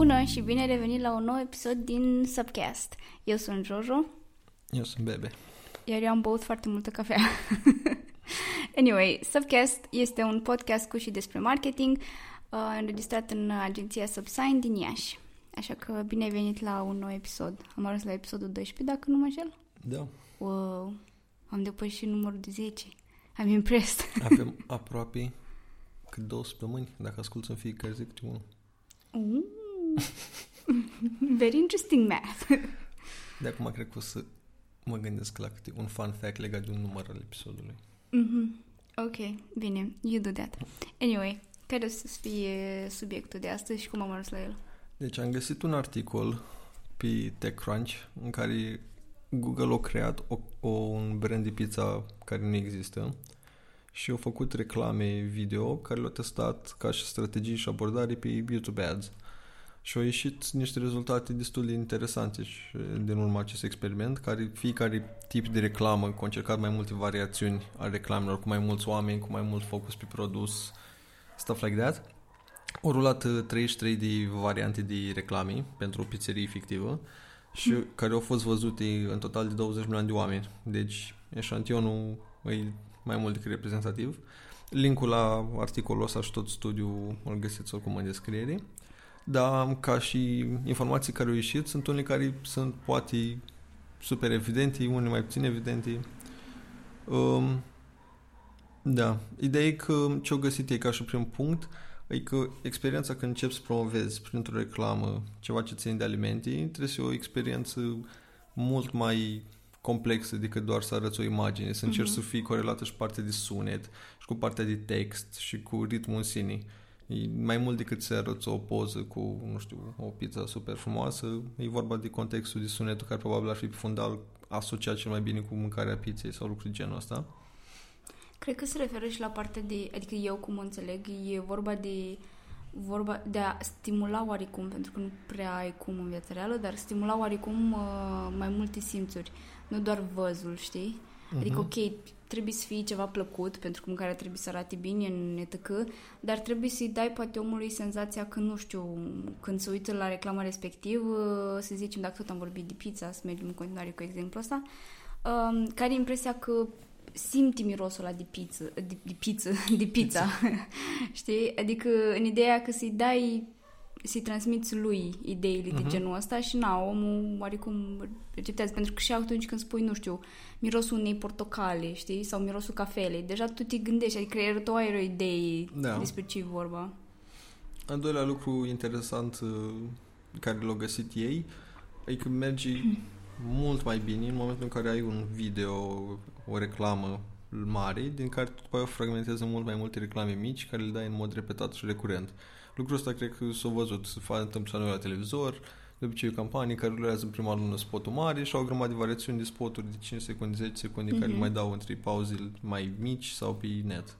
Bună și bine revenit la un nou episod din Subcast. Eu sunt Jojo. Eu sunt Bebe. Iar eu am băut foarte multă cafea. anyway, Subcast este un podcast cu și despre marketing, uh, înregistrat în agenția Subsign din Iași. Așa că bine ai venit la un nou episod. Am ajuns la episodul 12, dacă nu mă înșel. Da. Wow, am depășit numărul de 10. I'm impressed. Avem aproape cât două săptămâni, dacă asculți în fiecare zi câte unul. Ooh. Very interesting math. De acum cred că o să mă gândesc la câte un fun fact legat de un număr al episodului. Mhm. Ok, bine, you do that. Anyway, care o să fie subiectul de astăzi și cum am ajuns la el? Deci am găsit un articol pe TechCrunch în care Google a creat o, o, un brand de pizza care nu există și au făcut reclame video care le-au testat ca și strategii și abordare pe YouTube Ads. Și au ieșit niște rezultate destul de interesante și din urma acest experiment, care fiecare tip de reclamă a încercat mai multe variațiuni a reclamelor cu mai mulți oameni, cu mai mult focus pe produs, stuff like that. Au rulat uh, 33 de variante de reclame pentru o pizzerie fictivă și care au fost văzute în total de 20 milioane de oameni. Deci eșantionul e mai mult decât reprezentativ. Linkul la articolul ăsta și tot studiul îl găsiți oricum în descriere. Dar ca și informații care au ieșit, sunt unele care sunt poate super evidente, unele mai puțin evidente. Um, da. Ideea e că ce au găsit ei ca și prim punct e că experiența când începi să promovezi printr-o reclamă ceva ce ține de alimente, trebuie să fie o experiență mult mai complexă decât doar să arăți o imagine, să încerci uh-huh. să fii corelată și partea de sunet și cu partea de text și cu ritmul în sine. E mai mult decât să arăți o poză cu, nu știu, o pizza super frumoasă, e vorba de contextul de sunetul care probabil ar fi pe fundal asociat cel mai bine cu mâncarea pizzei sau lucruri genul ăsta. Cred că se referă și la partea de, adică eu cum o înțeleg, e vorba de vorba de a stimula oarecum, pentru că nu prea ai cum în viața reală, dar stimula oarecum uh, mai multe simțuri, nu doar văzul, știi? Adică, Mhm. ok, trebuie să fie ceva plăcut, pentru că mâncarea trebuie să arate bine în etc., dar trebuie să-i dai poate omului senzația că, nu știu, când se uită la reclama respectiv, uh, să zicem, dacă tot am vorbit de pizza, să mergem în continuare cu exemplul ăsta, um, care are impresia că simte mirosul ăla de pizza, de, de pizza, de pizza, știi? Adică în ideea că să-i dai să-i transmiți lui ideile de Mhm. genul ăsta și na, omul oarecum receptează, pentru că și atunci când spui, nu știu, mirosul unei portocale, știi, sau mirosul cafelei, deja tu te gândești, adică creierul tău are o idee Da. despre ce e vorba. Al doilea lucru interesant uh, care l-au găsit ei e că mergi mult mai bine în momentul în care ai un video, o reclamă mare, din care tu după aia o fragmentezi în mult mai multe reclame mici care le dai în mod repetat și recurent. Lucrul ăsta cred că s-a văzut, se face întâmplă la noi la televizor, de obicei o campanie care rulează în prima lună spotul mare și au o grămadă de variațiuni de spoturi de 5 secunde, 10 secunde care Mhm. le mai dau între pauze mai mici sau pe net.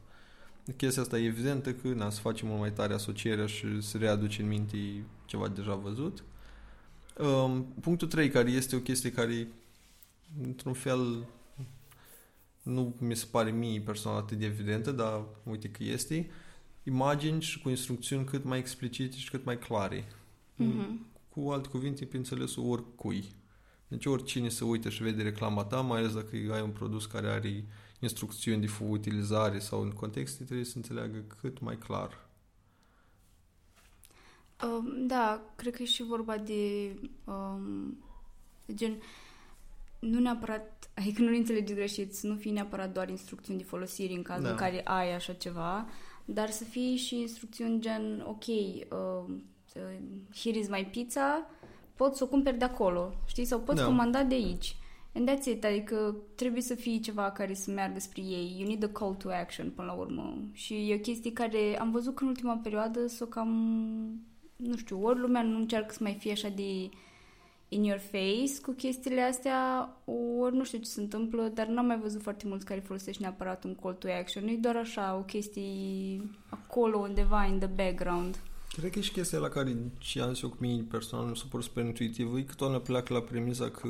Chestia asta e evidentă că na, să facem mult mai tare asocierea și să readuce în minte ceva deja văzut. Um, punctul 3, care este o chestie care într-un fel nu mi se pare mie personal atât de evidentă, dar uite că este, imagini și cu instrucțiuni cât mai explicite și cât mai clare. Mhm. Cu alte cuvinte, pe înțelesul oricui. Deci oricine se uită și vede reclama ta, mai ales dacă ai un produs care are instrucțiuni de utilizare sau în context, trebuie să înțeleagă cât mai clar. Um, da, cred că e și vorba de um, gen nu neapărat, adică nu ne înțelegeți greșit, să nu fie neapărat doar instrucțiuni de folosire în cazul Da. în care ai așa ceva, dar să fie și instrucțiuni gen, ok, uh, uh, here is my pizza, poți să o cumperi de acolo, știi? Sau poți Da. comanda de aici. And that's it, adică trebuie să fie ceva care să meargă spre ei. You need a call to action până la urmă. Și e o chestie care am văzut că în ultima perioadă s-o cam, nu știu, ori lumea nu încearcă să mai fie așa de in your face cu chestiile astea, ori nu știu ce se întâmplă, dar n-am mai văzut foarte mulți care folosești neapărat un call to action. E doar așa, o chestie acolo undeva in the background. Cred că e și chestia la care și am zis eu cu mine personal nu s-a părut super intuitiv, e că toată pleacă la premiza că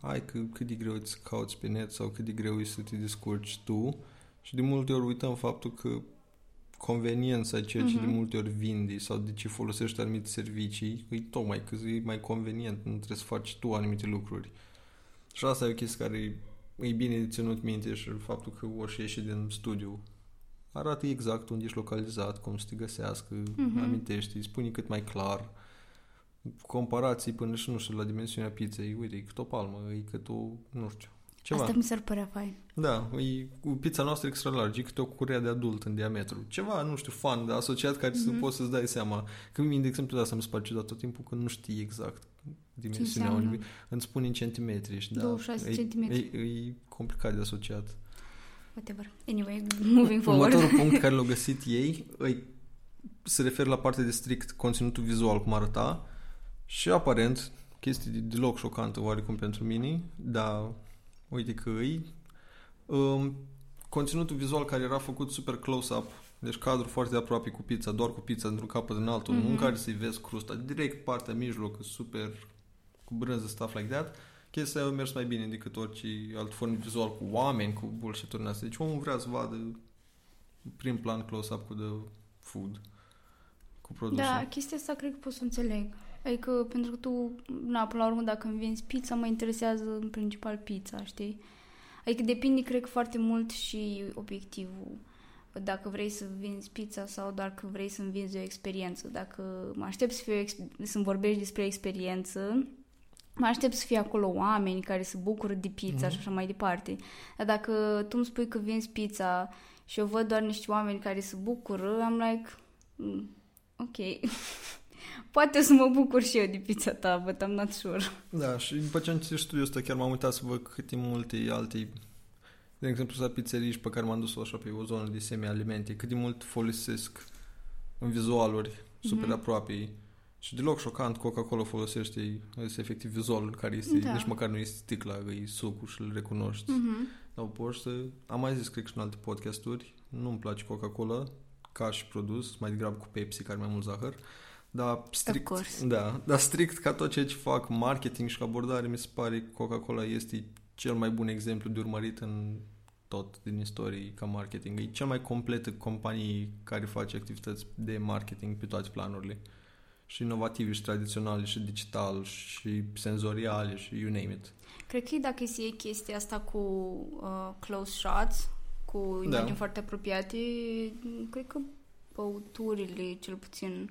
hai că cât de greu e să cauți pe net sau cât de greu e să te descurci tu și de multe ori uităm faptul că conveniența ceea ce uh-huh. de multe ori vindi sau de ce folosești anumite servicii, e tocmai că e mai convenient, nu trebuie să faci tu anumite lucruri. Și asta e o chestie care e bine de ținut minte și faptul că o și ieși din studiu arată exact unde ești localizat, cum să te găsească, uh-huh. amintești, spune cât mai clar, comparații până și, nu știu, la dimensiunea pizzei, uite, e cât o palmă, e cât o, nu știu, ceva. Asta mi s-ar părea fain. Da, e cu pizza noastră extra large, e câte o curea de adult în diametru. Ceva, nu știu, fan, de asociat care mm-hmm. să mhm. poți să-ți dai seama. Că mie, de exemplu, de asta mi se pare ciudat tot timpul că nu știi exact dimensiunea unui... Îmi spun în centimetri. Și, da, 26 centimetri. E, e, complicat de asociat. Whatever. Anyway, moving forward. Următorul punct care l-au găsit ei e, se referă la partea de strict conținutul vizual, cum arăta, și aparent, chestii de, deloc șocantă oarecum pentru mine, dar uite că îi um, conținutul vizual care era făcut super close-up, deci cadru foarte aproape cu pizza, doar cu pizza într-un capăt în altul, mm-hmm. nu în mhm. care să-i vezi crusta, direct partea mijloc, super cu brânză, stuff like that, chestia a mers mai bine decât orice alt form vizual cu oameni, cu bullshit-uri astea. Deci omul vrea să vadă prin plan close-up cu the food, cu produsul. Da, chestia asta cred că pot să înțeleg. Adică, pentru că tu, na, până la urmă, dacă îmi vinzi pizza, mă interesează în principal pizza, știi? Adică depinde, cred că, foarte mult și obiectivul. Dacă vrei să vinzi pizza sau dacă vrei să-mi vinzi o experiență. Dacă mă aștept să, fiu, să-mi vorbești despre experiență, mă aștept să fie acolo oameni care se bucură de pizza mm-hmm. și așa mai departe. Dar dacă tu îmi spui că vinzi pizza și eu văd doar niște oameni care se bucură, am like, mm, ok. Poate o să mă bucur și eu de pizza ta, but I'm not sure. Da, și după ce am citit studiul ăsta, chiar m-am uitat să văd câte multe alte de exemplu, la pizzerii pe care m-am dus așa pe o zonă de semi-alimente, cât de mult folosesc în vizualuri super mm-hmm. aproape și deloc șocant, Coca-Cola folosește este efectiv vizualul care este, da. nici măcar nu este sticla, e sucul și îl recunoști. Mm-hmm. Dar poți să, am mai zis, cred că și în alte podcasturi, nu-mi place Coca-Cola ca și produs, mai degrabă cu Pepsi, care mai mult zahăr. Dar strict, da, dar strict ca tot ceea ce fac marketing și abordare, mi se pare că Coca-Cola este cel mai bun exemplu de urmărit în tot din istorie ca marketing. E cel mai completă companie care face activități de marketing pe toate planurile. Și inovative, și tradiționale, și digital, și senzoriale, și you name it. Cred că dacă se iei chestia asta cu uh, close shots, cu imagini da. foarte apropiate, cred că băuturile, cel puțin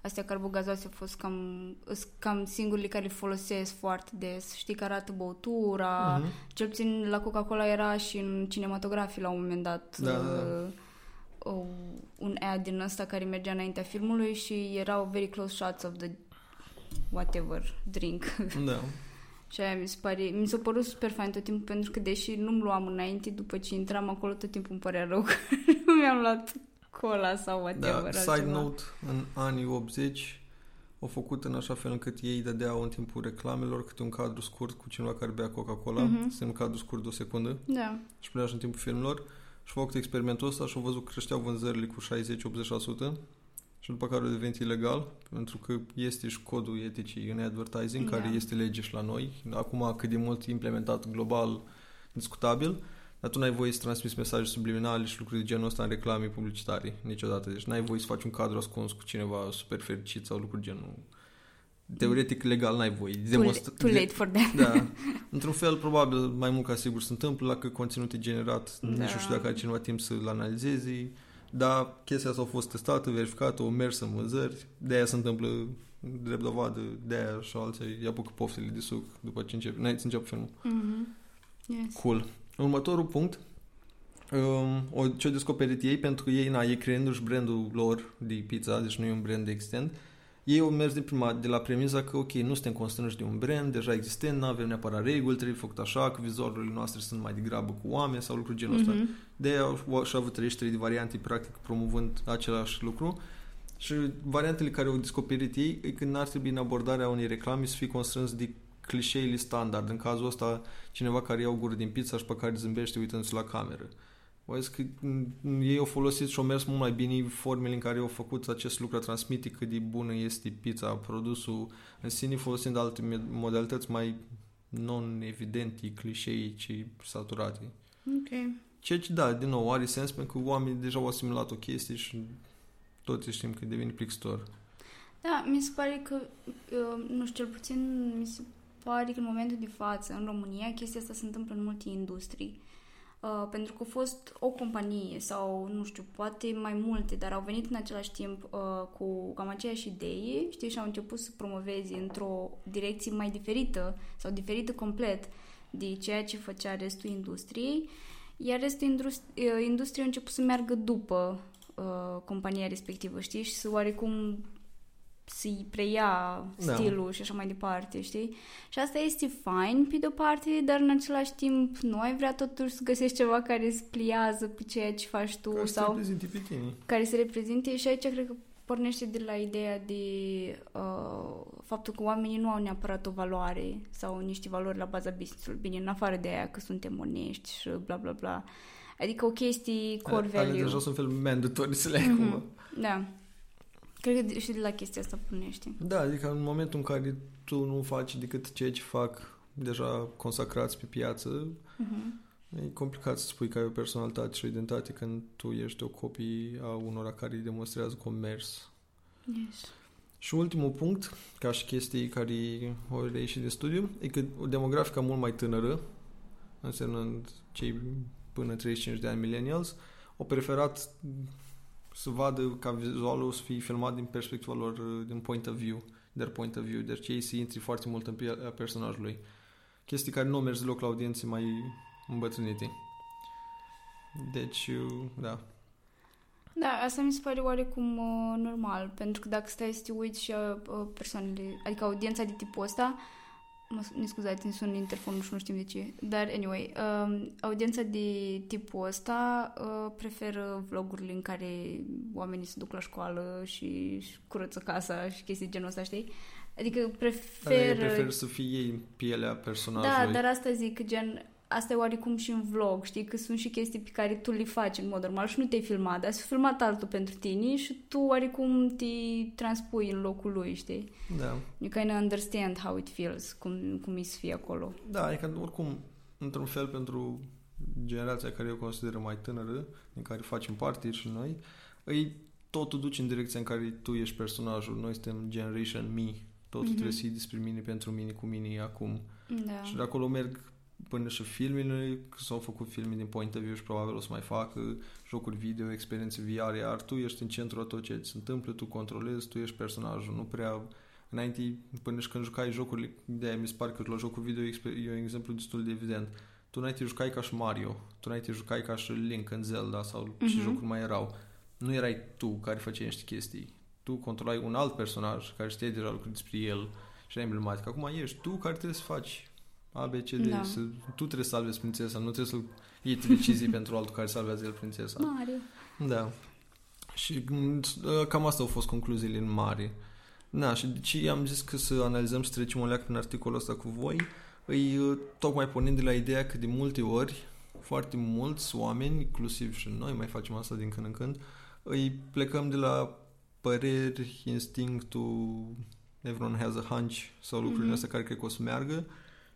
astea carbogazoase au fost cam, cam singurile care le folosesc foarte des. Știi că arată băutura, uh-huh. cel puțin la Coca-Cola era și în cinematografii la un moment dat. Da, da, da. Uh, un ad din ăsta care mergea înaintea filmului și erau very close shots of the whatever drink. Da. și aia mi se pare, mi s-a părut super fain tot timpul pentru că deși nu-mi luam înainte, după ce intram acolo tot timpul îmi părea rău că nu mi-am luat cola sau whatever. Da, side note, în anii 80 au făcut în așa fel încât ei dădeau în timpul reclamelor câte un cadru scurt cu cineva care bea Coca-Cola, mm-hmm. este un cadru scurt de o secundă da. și punea în timpul filmelor și au făcut experimentul ăsta și au văzut că creșteau vânzările cu 60-80% și după care a devenit ilegal, pentru că este și codul eticii în advertising, da. care este lege și la noi. Acum cât de mult implementat global, discutabil, dar tu n-ai voie să transmiți mesaje subliminale și lucruri de genul ăsta în reclame publicitare niciodată. Deci n-ai voie să faci un cadru ascuns cu cineva super fericit sau lucruri genul teoretic legal n-ai voie. Demonstra- too, late for that. Da. Într-un fel, probabil, mai mult ca sigur se întâmplă, la că conținutul e generat, da. nici nu știu dacă ai cineva timp să-l analizezi, dar chestia asta a fost testată, verificată, o mers în vânzări, de aia se întâmplă drept dovadă, de aia și alții ia apucă poftele de suc după ce începe, înainte să începe filmul. Mm-hmm. Yes. Cool. Următorul punct, um, o, ce-au descoperit ei, pentru că ei, na, ei creându-și brandul lor de pizza, deci nu e un brand de extend, ei au mers de, prima, de la premiza că, ok, nu suntem constrânși de un brand deja existent, nu avem neapărat reguli, trebuie făcut așa, că vizualurile noastre sunt mai degrabă cu oameni sau lucruri genul ăsta. Mm-hmm. De aia au, și-au avut 33 de variante, practic, promovând același lucru. Și variantele care au descoperit ei e că n-ar trebui în abordarea unei reclame să fii constrâns de clișeile standard. În cazul ăsta, cineva care ia o gură din pizza și pe care zâmbește uitându-se la cameră. O că ei au folosit și au mers mult mai bine formele în care au făcut acest lucru, a transmite cât de bună este pizza, produsul în sine, folosind alte modalități mai non-evidente, clișeici, saturate. Ok. Ceea ce, da, din nou, are sens pentru că oamenii deja au asimilat o chestie și toți știm că devine plictitor. Da, mi se pare că, uh, nu știu, cel puțin mi se pare că în momentul de față, în România, chestia asta se întâmplă în multe industrii. Uh, pentru că a fost o companie sau, nu știu, poate mai multe, dar au venit în același timp uh, cu cam aceeași idee, știi, și au început să promoveze într-o direcție mai diferită sau diferită complet de ceea ce făcea restul industriei, iar restul industri- uh, industriei a început să meargă după uh, compania respectivă, știi, și să oarecum să-i preia Da. stilul și așa mai departe, știi? Și asta este fine pe de-o parte, dar în același timp nu ai vrea totuși să găsești ceva care îți pliază cu ceea ce faci tu Care să sau reprezinte pe tine. care să reprezinte și aici cred că pornește de la ideea de uh, faptul că oamenii nu au neapărat o valoare sau niște valori la baza business-ului. Bine, în afară de aia că suntem onești și bla bla bla. Adică o chestie core Ale- ale value. deja sunt un fel mandatory să le ai Mhm. acum. Da. Cred că și de la chestia asta pornește. Da, adică în momentul în care tu nu faci decât ceea ce fac deja consacrați pe piață, Mhm. e complicat să spui că ai o personalitate și o identitate când tu ești o copie a unora care îi demonstrează comerț. Yes. Și ultimul punct, ca și chestii care au reieșit de studiu, e că o demografică mult mai tânără, însemnând cei până 35 de ani millennials, au preferat să vadă ca vizualul să fie filmat din perspectiva lor, din point of view, their point of view, deci ei să intri foarte mult în pielea personajului. Chestii care nu au mers deloc la audiențe mai îmbătrânite. Deci, da. Da, asta mi se pare oarecum uh, normal, pentru că dacă stai să te uiți și uh, persoanele, adică audiența de tipul ăsta, mă, ne scuzați, îmi sun interfonul și nu știm de ce, dar anyway, um, audiența de tipul ăsta uh, preferă vlogurile în care oamenii se duc la școală și își curăță casa și chestii de genul ăsta, știi? Adică Dar ei preferă... prefer să fie ei în pielea personajului. Da, dar asta zic, gen, asta e oarecum și în vlog, știi, că sunt și chestii pe care tu le faci în mod normal și nu te-ai filmat, dar s-a filmat altul pentru tine și tu oarecum te transpui în locul lui, știi? Da. You kind of understand how it feels, cum, cum e să fie acolo. Da, adică oricum, într-un fel pentru generația care eu consider mai tânără, din care facem parte și noi, îi totul duce în direcția în care tu ești personajul. Noi suntem Generation Me. Totul Mhm. trebuie să fie despre mine, pentru mine, cu mine, acum. Da. Și de acolo merg până și filmele, că s-au făcut filme din point of view și probabil o să mai facă jocuri video, experiențe VR, iar tu ești în centru a tot ce se întâmplă, tu controlezi, tu ești personajul, nu prea... Înainte, până și când jucai jocurile, de mi se pare că la jocul video exper- e un exemplu destul de evident. Tu înainte jucai ca și Mario, tu înainte jucai ca și Link în Zelda sau ce Mhm. jocuri mai erau. Nu erai tu care făceai niște chestii. Tu controlai un alt personaj care știai deja lucruri despre el și era emblematic. Acum ești tu care trebuie să faci A, B, C, D. Da. Să, tu trebuie să salvezi prințesa, nu trebuie să iei tu decizii pentru altul care salvează el prințesa. Mario. Da. Și mm, uh, cam asta au fost concluziile în mare. Da, și de ce am zis că să analizăm și să trecem o leacă prin articolul ăsta cu voi, îi uh, tocmai pornind de la ideea că de multe ori foarte mulți oameni, inclusiv și noi mai facem asta din când în când, îi plecăm de la păreri, instinctul, everyone has a hunch sau lucrurile Mhm. astea care cred că o să meargă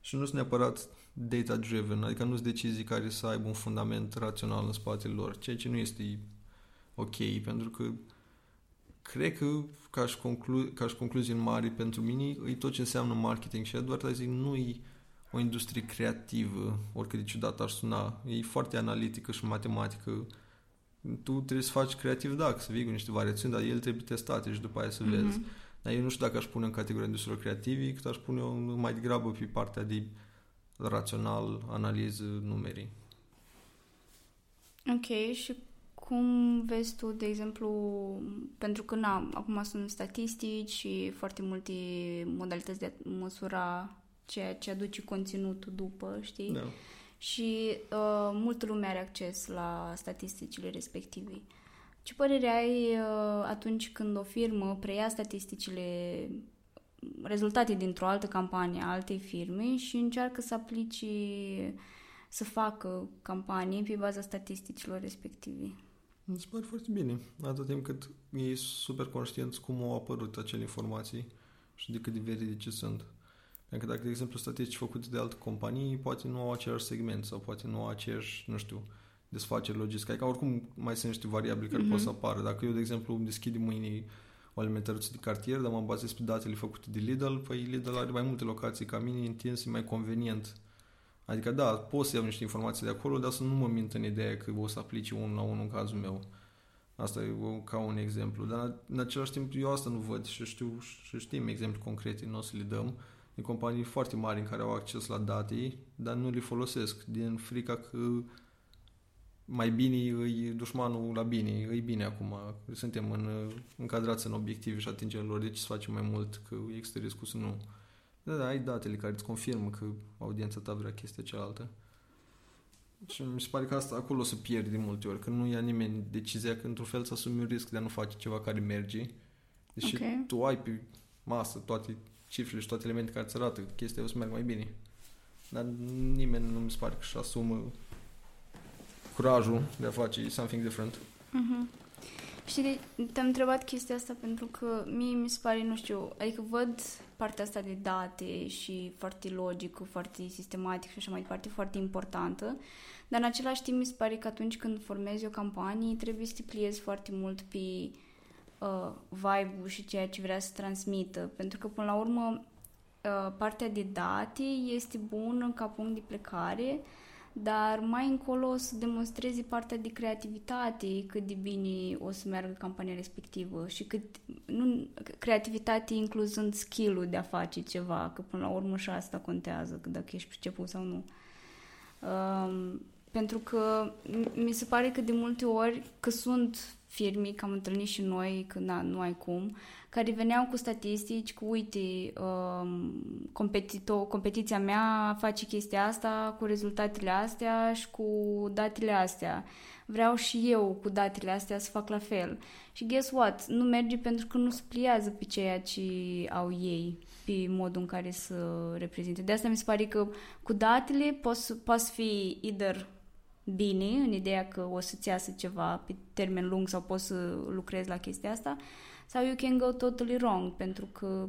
și nu sunt neapărat data-driven, adică nu sunt decizii care să aibă un fundament rațional în spatele lor, ceea ce nu este ok, pentru că cred că ca și, conclu- ca și concluzie în mare pentru mine e tot ce înseamnă marketing și advertising nu e o industrie creativă, oricât de ciudat ar suna, e foarte analitică și matematică. Tu trebuie să faci creativ, da, să vii cu niște variațiuni, dar ele trebuie testate și după aia să vezi. Mhm. Dar eu nu știu dacă aș pune în categoria industriilor creativi, cât aș pune o mai degrabă pe partea de rațional, analiză, numerii. Ok, și cum vezi tu, de exemplu, pentru că na, acum sunt statistici și foarte multe modalități de a măsura ceea ce aduce conținutul după, știi? Da. Și uh, multă lume are acces la statisticile respective. Ce părere ai uh, atunci când o firmă preia statisticile, rezultate dintr-o altă campanie a altei firme și încearcă să aplice, să facă campanii pe baza statisticilor respective? Mi se pare foarte bine, atât timp cât ei super conștienți cum au apărut acele informații și de cât de veridice sunt. Pentru că dacă, de exemplu, statistici făcute de alte companii, poate nu au același segment sau poate nu au aceeași, nu știu, desfaceri logistice. Adică oricum mai sunt niște variabile care Mhm. pot să apară. Dacă eu, de exemplu, îmi deschid mâine o alimentăruță de cartier, dar mă bazez pe datele făcute de Lidl, păi Lidl are mai multe locații ca mine, întins, e mai convenient. Adică da, pot să iau niște informații de acolo, dar să nu mă mint în ideea că o să aplice unul la unul în cazul meu. Asta e o- ca un exemplu. Dar în același timp eu asta nu văd și știu și știm exemple concrete, nu o să le dăm, de companii foarte mari în care au acces la date, dar nu le folosesc din frica că mai bine e dușmanul la bine, e bine acum, suntem în, încadrați în obiective și atingerea lor, deci să facem mai mult, că există riscul să nu. Da, da, ai datele care îți confirmă că audiența ta vrea chestia cealaltă. Și mi se pare că asta acolo se pierde de multe ori, că nu ia nimeni decizia că într-un fel să asumi un risc de a nu face ceva care merge. Deși Ok. tu ai pe masă toate cifrele și toate elementele care îți arată că chestia o să meargă mai bine. Dar nimeni nu mi se pare că își asumă curajul de a face something different. Mhm. Știi, de- te-am întrebat chestia asta pentru că mie mi se pare, nu știu, adică văd partea asta de date și foarte logică, foarte sistematic și așa mai departe, foarte importantă, dar în același timp mi se pare că atunci când formezi o campanie trebuie să te pliezi foarte mult pe uh, vibe-ul și ceea ce vrea să transmită, pentru că până la urmă uh, partea de date este bună ca punct de plecare, dar mai încolo o să demonstrezi partea de creativitate, cât de bine o să meargă campania respectivă și cât, nu, creativitate incluzând skill-ul de a face ceva, că până la urmă și asta contează, că dacă ești priceput sau nu. Um, pentru că m- mi se pare că de multe ori că sunt firme, că am întâlnit și noi, că na, nu ai cum, care veneau cu statistici, cu uite, um, competito- competiția mea face chestia asta cu rezultatele astea și cu datele astea. Vreau și eu cu datele astea să fac la fel. Și guess what? Nu merge pentru că nu se pliază pe ceea ce au ei, pe modul în care să reprezinte. De asta mi se pare că cu datele poți, poți fi either bine, în ideea că o să-ți iasă ceva pe termen lung sau poți să lucrezi la chestia asta, sau you can go totally wrong, pentru că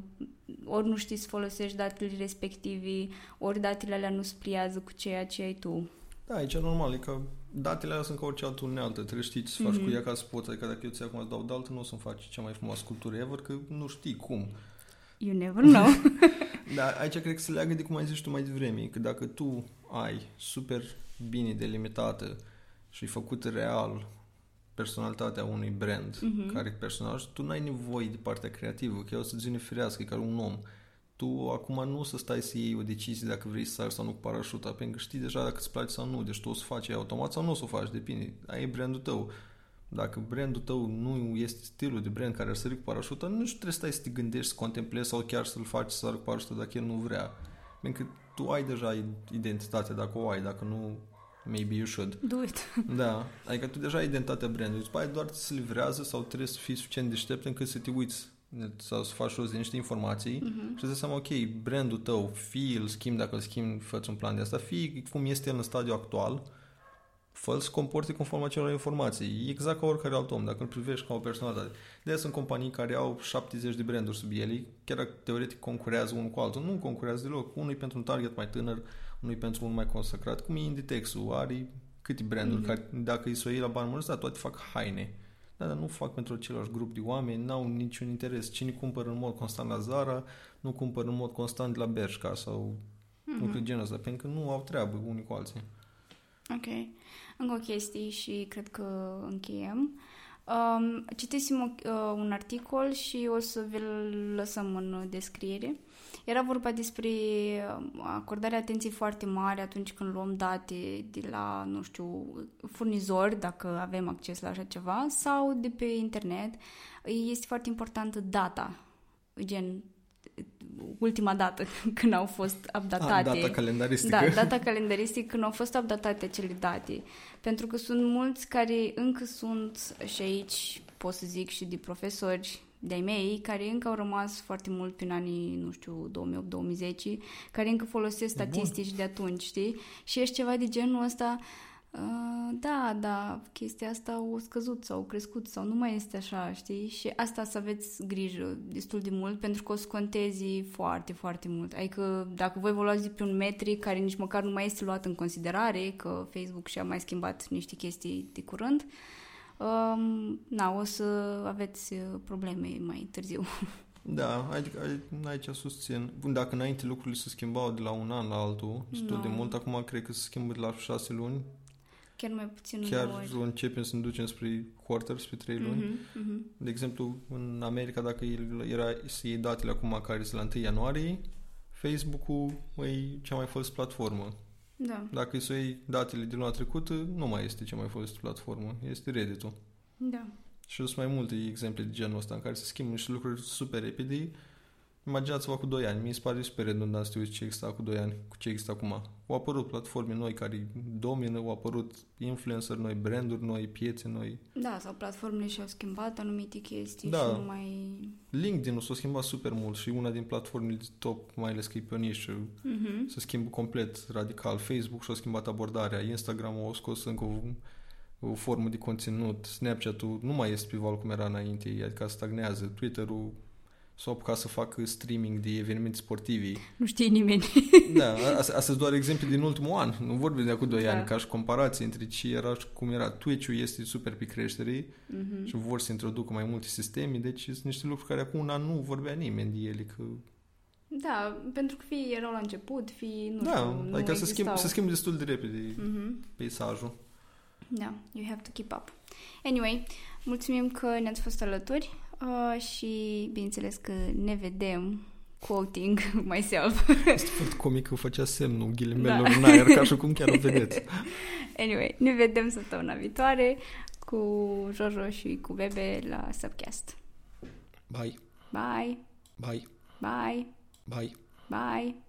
ori nu știi să folosești datele respective, ori datele alea nu se pliază cu ceea ce ai tu. Da, aici e normal, e că datele alea sunt ca orice altă unealtă, trebuie știi ce să faci Mhm. cu ea ca să poți, adică dacă eu ți acum îți dau de altă, nu o să-mi faci cea mai frumoasă sculptură ever, că nu știi cum. You never know. Dar aici cred că se leagă de cum ai zis tu mai devreme, că dacă tu ai super bine delimitată și făcut real personalitatea unui brand Mhm. care e personaj, tu n-ai nevoie de partea creativă, că ea o să-ți vine firească, e ca un om. Tu acum nu o să stai să iei o decizie dacă vrei să sari sau nu cu parașuta, pentru că știi deja dacă îți place sau nu, deci tu o să faci ea automat sau nu o să o faci, depinde. Ai e brandul tău. Dacă brandul tău nu este stilul de brand care ar sări cu parașuta, nu trebuie să stai să te gândești, să contemplezi sau chiar să-l faci să sară cu parașuta dacă el nu vrea. Pentru că tu ai deja identitatea dacă o ai, dacă nu, maybe you should. Do it. Da, adică tu deja ai identitatea brandului, după aia doar ți se livrează sau trebuie să fii suficient deștept încât să te uiți sau să faci rost de niște informații Mhm. și să seama, ok, brandul tău, fie îl schimbi, dacă îl schimbi, fă un plan de asta, fie cum este el în stadiul actual, fă să comporte conform acelor informații. Exact ca oricare alt om, dacă îl privești ca o personalitate. De aia sunt companii care au 70 de branduri sub ele, chiar dacă teoretic concurează unul cu altul. Nu concurează deloc. Unul e pentru un target mai tânăr, unul e pentru un mai consacrat. Cum e Inditex-ul, are câte branduri, Mhm. care, dacă îi să o iei la bani mulți, da, toate fac haine. Da, dar nu fac pentru același grup de oameni, n-au niciun interes. Cine cumpără în mod constant la Zara, nu cumpără în mod constant la Bershka sau Mhm. lucruri de genul ăsta, pentru că nu au treabă unii cu alții. Ok. Încă o chestie și cred că încheiem. Um, citisem o, uh, un articol și o să vi-l lăsăm în descriere. Era vorba despre uh, acordarea atenției foarte mare atunci când luăm date de la, nu știu, furnizori, dacă avem acces la așa ceva, sau de pe internet. Este foarte importantă data, gen ultima dată când au fost updatate. Ah, data calendaristică. Da, data calendaristică când au fost updatate acele date. Pentru că sunt mulți care încă sunt și aici, pot să zic și de profesori de-ai mei, care încă au rămas foarte mult prin anii, nu știu, 2008-2010, care încă folosesc Bun. statistici de atunci, știi? Și ești ceva de genul ăsta, Uh, da, da, chestia asta o scăzut sau o crescut sau nu mai este așa, știi? Și asta să aveți grijă destul de mult pentru că o să contezi foarte, foarte mult. Adică dacă voi vă luați de pe un metric care nici măcar nu mai este luat în considerare, că Facebook și-a mai schimbat niște chestii de curând, um, na, o să aveți uh, probleme mai târziu. Da, adică aici susțin. Bun, dacă înainte lucrurile se schimbau de la un an la altul, destul no. de mult, acum cred că se schimbă de la șase luni, Chiar mai puțin Chiar începem să ne ducem spre quarter, spre trei luni. Uh-huh, uh-huh. De exemplu, în America, dacă era să iei datele acum care sunt la 1 ianuarie, Facebook-ul e cea mai fost platformă. Da. Dacă să iei datele din luna trecută, nu mai este cea mai fost platformă, este Reddit-ul. Da. Și sunt mai multe exemple de genul ăsta în care se schimbă niște lucruri super repede Imaginați-vă cu 2 ani. Mi se pare super redundant să te uiți ce exista cu 2 ani, cu ce există acum. Au apărut platforme noi care domină, au apărut influencer noi, branduri noi, piețe noi. Da, sau platformele și-au schimbat anumite chestii da. și nu mai... LinkedIn-ul s-a schimbat super mult și una din platformele de top, mai ales că e pe o nișă, uh-huh. se schimbă complet, radical. Facebook și-a schimbat abordarea, Instagram a scos încă o, o formă de conținut, Snapchat-ul nu mai este pe val cum era înainte, adică stagnează, Twitter-ul s-au apucat să facă streaming de evenimente sportive. Nu știe nimeni. da, astea sunt doar exemple din ultimul an. Nu vorbim de acum 2 da. ani, ca și comparație între ce era și cum era. Twitch-ul este super pe creștere uh-huh. și vor să introducă mai multe sisteme, deci sunt niște lucruri care acum un an nu vorbea nimeni de ele. Că... Da, pentru că fie erau la început, fie, nu da, știu, nu adică să schimb, să schimb destul de repede uh-huh. peisajul. Da, you have to keep up. Anyway, mulțumim că ne-ați fost alături. Uh, și bineînțeles că ne vedem quoting myself. Este foarte comic că făcea semnul ghilimelor da. în aer, ca și cum chiar o vedeți. Anyway, ne vedem săptămâna viitoare cu Jojo și cu Bebe la Subcast. Bye. Bye. Bye. Bye. Bye. Bye.